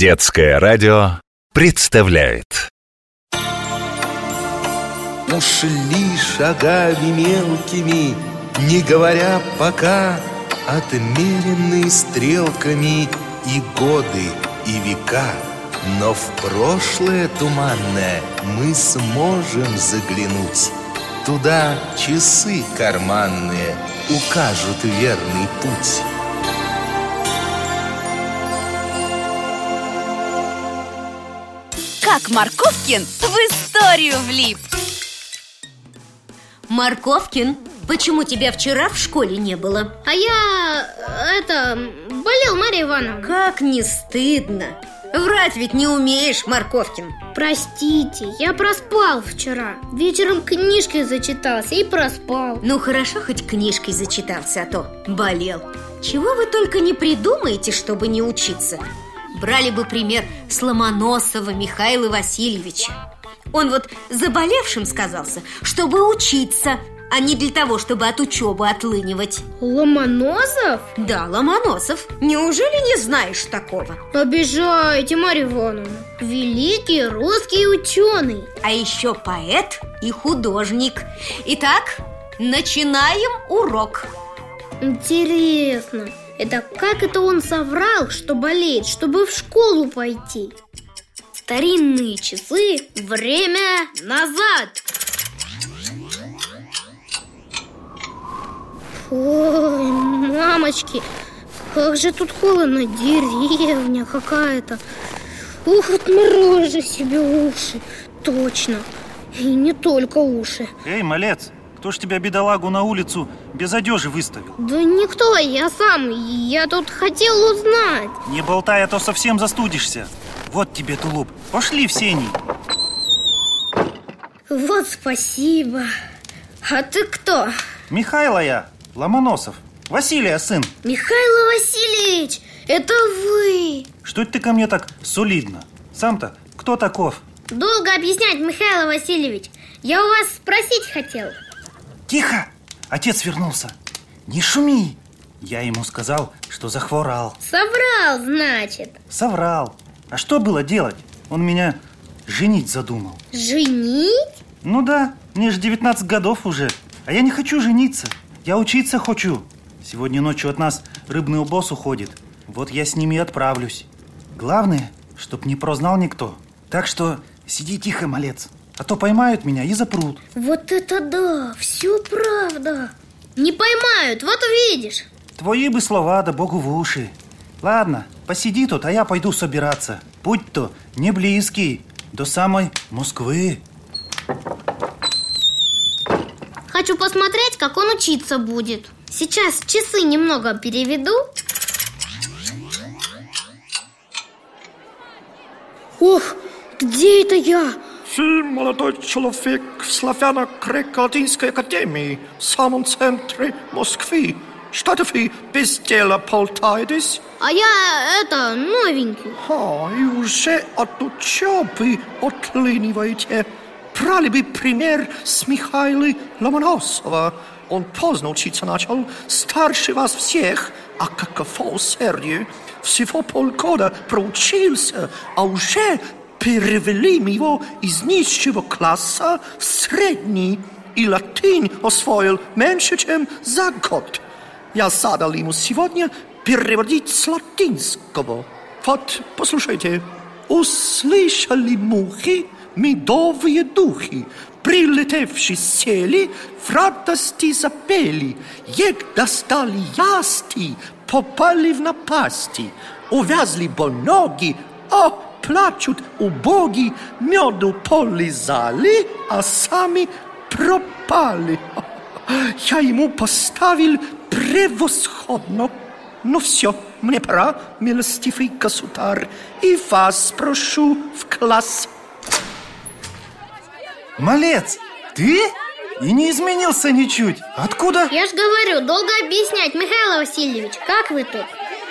Детское радио представляет. Ушли шагами мелкими, не говоря пока Отмеренные стрелками и годы, и века. Но в прошлое туманное мы сможем заглянуть. Туда часы карманные укажут верный путь Как Марковкин в историю влип. Марковкин, почему тебя вчера в школе не было? А я, это, болел, Марья Ивановна. Как не стыдно. Врать ведь не умеешь, Марковкин Простите, я проспал вчера. Вечером книжкой зачитался и проспал. Ну хорошо, хоть книжкой зачитался, а то болел. Чего вы только не придумаете, чтобы не учиться Брали бы пример с Ломоносова Михаила Васильевича. Он вот заболевшим сказался, чтобы учиться а не для того, чтобы от учебы отлынивать. Ломоносов? Да, Ломоносов. Неужели не знаешь такого? Обижаете, Марья Ивановна. Великий русский ученый. А еще поэт и художник. Итак, начинаем урок. Интересно, это как это он соврал, что болеет, чтобы в школу пойти? Старинные часы, время назад. Ой, мамочки, как же тут холодно, деревня какая-то. Ух, отморожу себе уши, точно И не только уши. Эй, малец, кто ж тебя, бедолагу, на улицу без одежи выставил? Да никто, я сам, я тут хотел узнать. Не болтай, а то совсем застудишься. Вот тебе тулуп, пошли в сени. Вот спасибо. А ты кто? Михайло я, Ломоносов. Василия сын. Михаил Васильевич, это вы. Что это ты ко мне так солидно? Сам-то кто таков? Долго объяснять, Михаил Васильевич. Я у вас спросить хотел Тихо! Отец вернулся. Не шуми! Я ему сказал, что захворал. Соврал, значит. Соврал. А что было делать? Он меня женить задумал. Женить? Ну да, мне же 19 годов уже А я не хочу жениться. Я учиться хочу. Сегодня ночью от нас рыбный убос уходит. Вот я с ними и отправлюсь. Главное, чтоб не прознал никто. Так что сиди тихо, малец А то поймают меня и запрут. Вот это да, все правда. Не поймают, вот увидишь. Твои бы слова, да богу в уши. Ладно, посиди тут, а я пойду собираться. Путь-то не близкий До самой Москвы. Хочу посмотреть, как он учиться будет. Сейчас часы немного переведу. Ох, где это я? Вы молодой человек славяно-греко-латинской академии в самом центре Москвы. Что-то вы без дела болтаетесь? А я, это, новенький А, и уже от учебы отлыниваете. Брали бы пример с Михаила Ломоносова. Он поздно учиться начал, старше вас всех, а каково усердие. Всего полгода проучился, а уже перевели его из низшего класса в средний, и латынь освоил меньше, чем за год. Я задал ему сегодня переводить с латинского. Вот, послушайте. Услышали мухи медовые духи, прилетевшие сели, в радости запели, ег достали ясти, попали в напасти, увязли боноги, о, плачут убоги, меду полизали, а сами пропали. Я ему поставил превосходно. Ну все, мне пора, милостивый государь, и вас прошу в класс. Малец, ты? И не изменился ничуть Откуда? Я ж говорю, долго объяснять, Михаил Васильевич Как вы тут?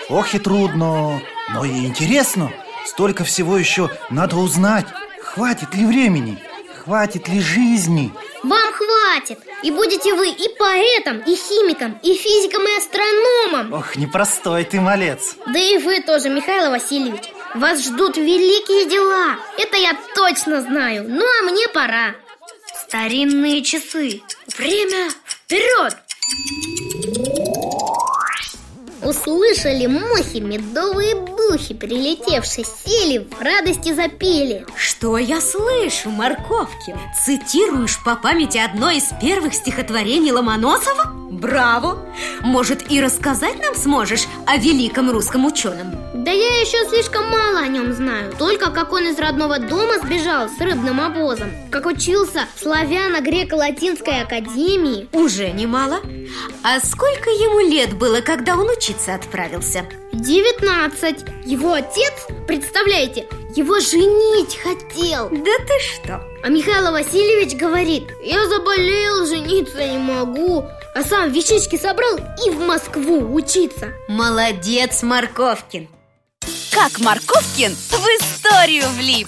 Ох и трудно, но и интересно Столько всего еще надо узнать. Хватит ли времени? Хватит ли жизни? Вам хватит. И будете вы и поэтом, и химиком, и физиком, и астрономом. Ох, непростой ты малец. Да и вы тоже, Михаил Васильевич. Вас ждут великие дела. Это я точно знаю. Ну а мне пора. Старинные часы. Время вперед! Услышали мухи медовые духи, прилетевшие, сели, в радости запели Что я слышу, Морковкин? Цитируешь по памяти одно из первых стихотворений Ломоносова? Браво! Может, и рассказать нам сможешь о великом русском ученом? Да я еще слишком мало о нем знаю Только как он из родного дома сбежал с рыбным обозом Как учился в славяно-греко-латинской академии. Уже немало. А сколько ему лет было, когда он учиться отправился? 19 Его отец, представляете, его женить хотел. Да ты что? А Михаил Васильевич говорит Я заболел, жениться не могу А сам вещички собрал и в Москву учиться Молодец, Морковкин Как Морковкин в историю влип